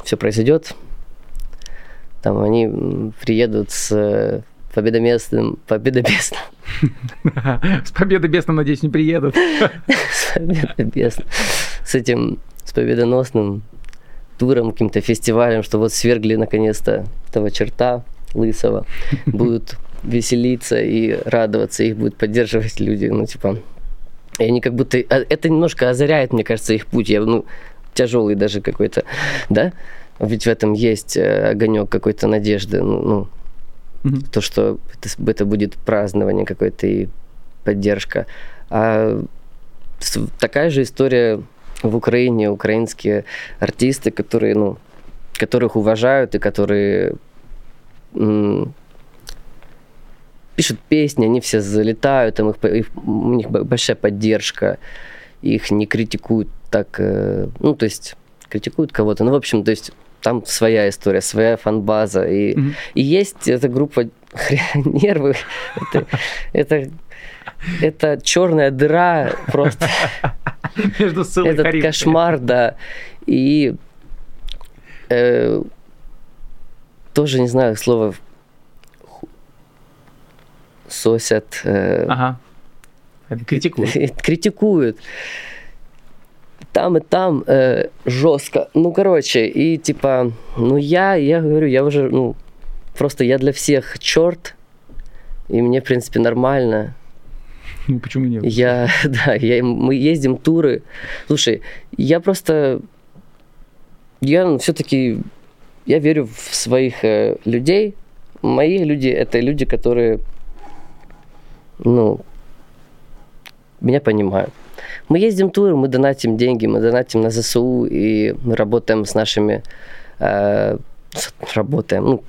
все произойдет, там они приедут с победоместным, победобесным. С победобесным, надеюсь, не приедут. С победобесным. С этим, с победоносным туром, каким-то фестивалем, что вот свергли наконец-то этого черта лысого, будут веселиться и радоваться, их будут поддерживать люди, ну, типа, и они как будто, а, это немножко озаряет, мне кажется, их путь, я, ну, тяжелый даже какой-то, да, ведь в этом есть э, огонек какой-то надежды, ну, ну Угу. То, что это, это будет празднование какое-то и поддержка. А такая же история в Украине, украинские артисты, которые, ну, которых уважают и которые м- пишут песни, они все залетают, там их, их, у них большая поддержка, их не критикуют так, э, ну, то есть критикуют кого-то, ну, в общем, то есть там своя история, своя фанбаза. И, mm-hmm. и есть эта группа нервы. Это, это, это черная дыра просто. Между Этот кошмар, да. И э, тоже не знаю слово сосят. Э, ага. Критикуют. Критикуют там и там э, жестко. Ну, короче, и типа, ну я, я говорю, я уже, ну, просто я для всех черт, и мне, в принципе, нормально. Ну, почему нет? Я, да, я, мы ездим туры. Слушай, я просто, я ну, все-таки, я верю в своих э, людей. Мои люди – это люди, которые, ну, меня понимают. Мы ездим туры, мы донатим деньги, мы донатим на ЗСУ, и мы работаем с нашими... Э, работаем, ну,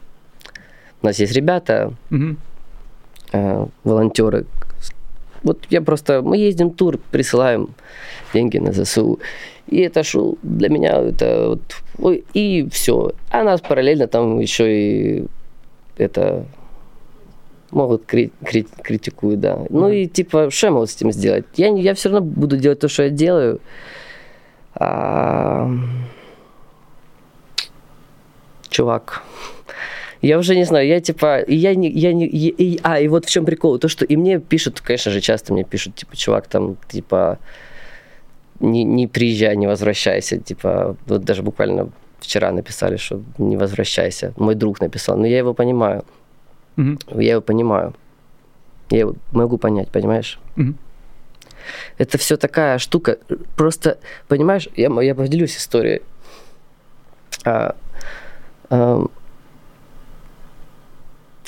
у нас есть ребята, угу. э, волонтеры. Вот я просто... Мы ездим тур, присылаем деньги на ЗСУ. И это шел для меня это вот... И все. А нас параллельно там еще и это могут кри- кри- критикуют, да. Mm-hmm. Ну и типа, что я могу с этим сделать? Я, я все равно буду делать то, что я делаю. А... Чувак, я уже не знаю, я типа, я не, я не, я, и, а, и вот в чем прикол, то, что и мне пишут, конечно же, часто мне пишут, типа, чувак, там, типа, не, не приезжай, не возвращайся, типа, вот даже буквально вчера написали, что не возвращайся, мой друг написал, но я его понимаю, Угу. Я его понимаю. Я его могу понять, понимаешь? Угу. это все такая штука. Просто, понимаешь, я, я поделюсь историей. А, а,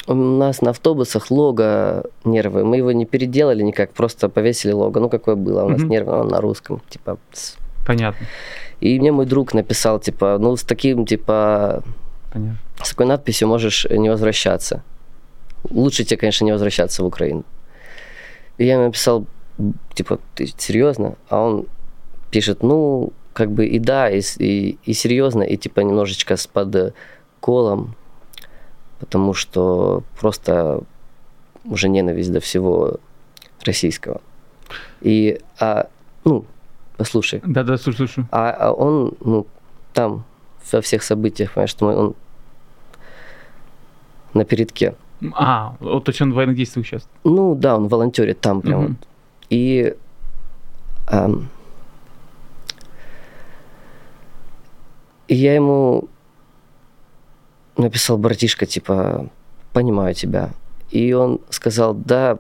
у нас на автобусах лого нервы. Мы его не переделали никак, просто повесили лого. Ну, какое было у нас mm-hmm. нервы, на русском. Типа. Понятно. И мне мой друг написал, типа, ну, с таким, типа, Понятно. с такой надписью можешь не возвращаться. Лучше тебе, конечно, не возвращаться в Украину. И я ему написал, типа, ты серьезно? А он пишет, ну, как бы и да, и, и, и серьезно, и типа немножечко с под колом, потому что просто уже ненависть до всего российского. И, а, ну, послушай. Да-да, слушай, слушай. А, а он, ну, там, во всех событиях, понимаешь, что он на передке. А, вот, то есть он в военных действиях участвует? Ну, да, он волонтерит там прям. Угу. И эм, и я ему написал, братишка, типа, понимаю тебя. И он сказал, да,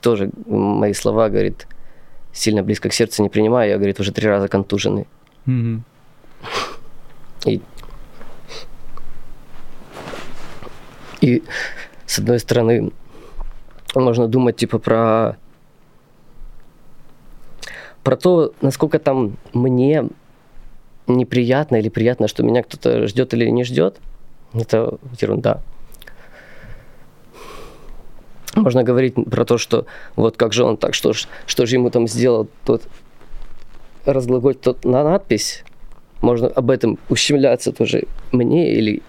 тоже мои слова, говорит, сильно близко к сердцу не принимаю. Я, говорит, уже три раза контуженный. Mm-hmm. И, и с одной стороны, можно думать, типа, про про то, насколько там мне неприятно или приятно, что меня кто-то ждет или не ждет, это ерунда. Можно говорить про то, что вот как же он так, что, что же ему там сделал тот разглаголь, тот на надпись. Можно об этом ущемляться тоже мне или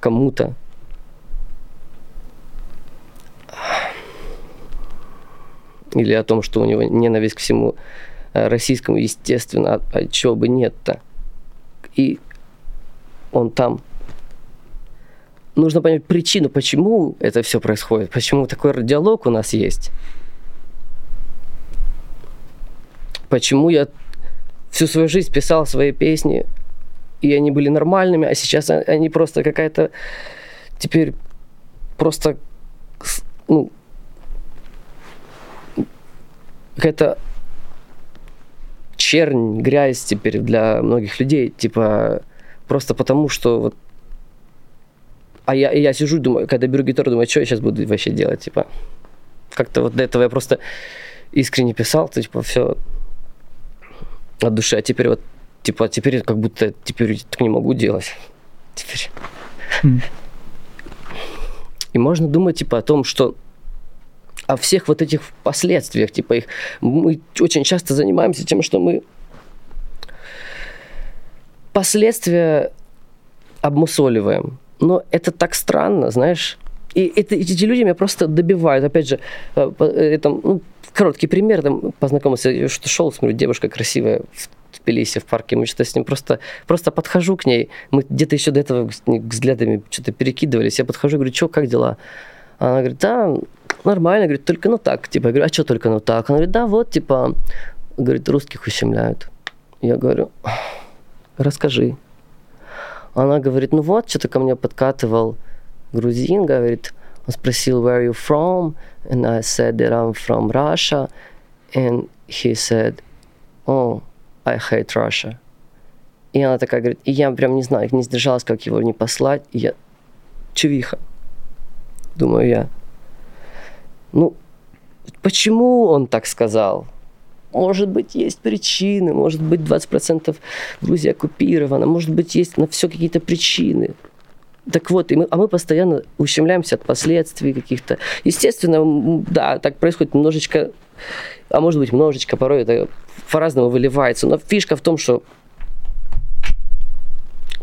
кому-то. Или о том, что у него ненависть к всему э, российскому, естественно, а, а чего бы нет-то. И он там нужно понять причину, почему это все происходит, почему такой диалог у нас есть. Почему я всю свою жизнь писал свои песни, и они были нормальными, а сейчас они просто какая-то теперь просто ну, какая-то чернь, грязь теперь для многих людей, типа просто потому, что вот а я, я сижу, думаю, когда беру гитару, думаю, что я сейчас буду вообще делать, типа. Как-то вот до этого я просто искренне писал, типа, все от души, а теперь вот, типа, теперь как будто теперь так не могу делать. Теперь. Mm. И можно думать, типа, о том, что о всех вот этих последствиях, типа их, мы очень часто занимаемся тем, что мы последствия обмусоливаем но это так странно, знаешь. И это, эти люди меня просто добивают. Опять же, э, это, ну, короткий пример, там, познакомился, я что шел, смотрю, девушка красивая в Тбилиси, в парке, мы что-то с ним просто, просто подхожу к ней, мы где-то еще до этого взглядами что-то перекидывались, я подхожу, говорю, что, как дела? Она говорит, да, нормально, говорит, только ну так, типа, я говорю, а что только ну так? Она говорит, да, вот, типа, говорит, русских ущемляют. Я говорю, расскажи. Она говорит, ну вот, что-то ко мне подкатывал грузин, говорит, он спросил, where are you from? And I said that I'm from Russia. And he said, oh, I hate Russia. И она такая говорит, и я прям не знаю, не сдержалась, как его не послать. И я, чувиха, думаю я. Ну, почему он так сказал? Может быть, есть причины, может быть, 20% Грузии оккупирована, может быть, есть на все какие-то причины. Так вот, и мы, а мы постоянно ущемляемся от последствий каких-то. Естественно, да, так происходит немножечко, а может быть, немножечко, порой это по-разному выливается. Но фишка в том, что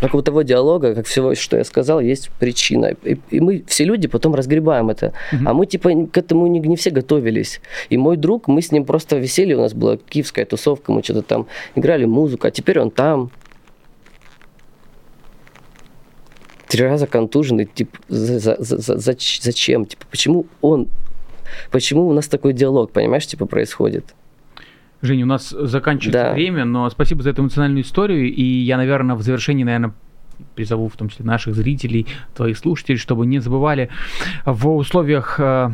как у того диалога, как всего, что я сказал, есть причина. И, и мы все люди потом разгребаем это. Угу. А мы типа к этому не, не все готовились. И мой друг, мы с ним просто веселье, у нас была киевская тусовка, мы что-то там играли музыку, а теперь он там. Три раза контуженный, типа, за, за, за, за, зачем? Типа, почему он, почему у нас такой диалог, понимаешь, типа, происходит? Женя, у нас заканчивается да. время, но спасибо за эту эмоциональную историю. И я, наверное, в завершении, наверное, призову в том числе наших зрителей, твоих слушателей, чтобы не забывали в условиях э,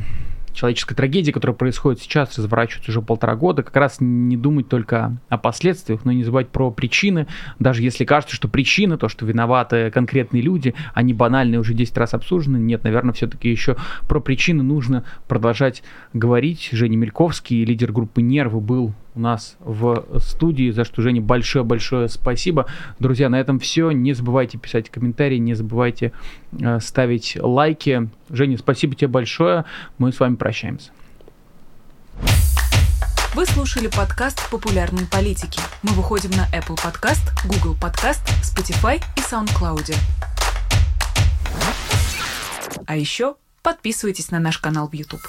человеческой трагедии, которая происходит сейчас, разворачивается уже полтора года, как раз не думать только о последствиях, но не забывать про причины, даже если кажется, что причины, то, что виноваты конкретные люди, они банальные, уже 10 раз обсуждены, нет, наверное, все-таки еще про причины нужно продолжать говорить. Женя Мельковский, лидер группы «Нервы», был у нас в студии, за что, Жене, большое-большое спасибо. Друзья, на этом все. Не забывайте писать комментарии, не забывайте э, ставить лайки. Женя, спасибо тебе большое. Мы с вами прощаемся. Вы слушали подкаст «Популярные политики». Мы выходим на Apple Podcast, Google Podcast, Spotify и SoundCloud. А еще подписывайтесь на наш канал в YouTube.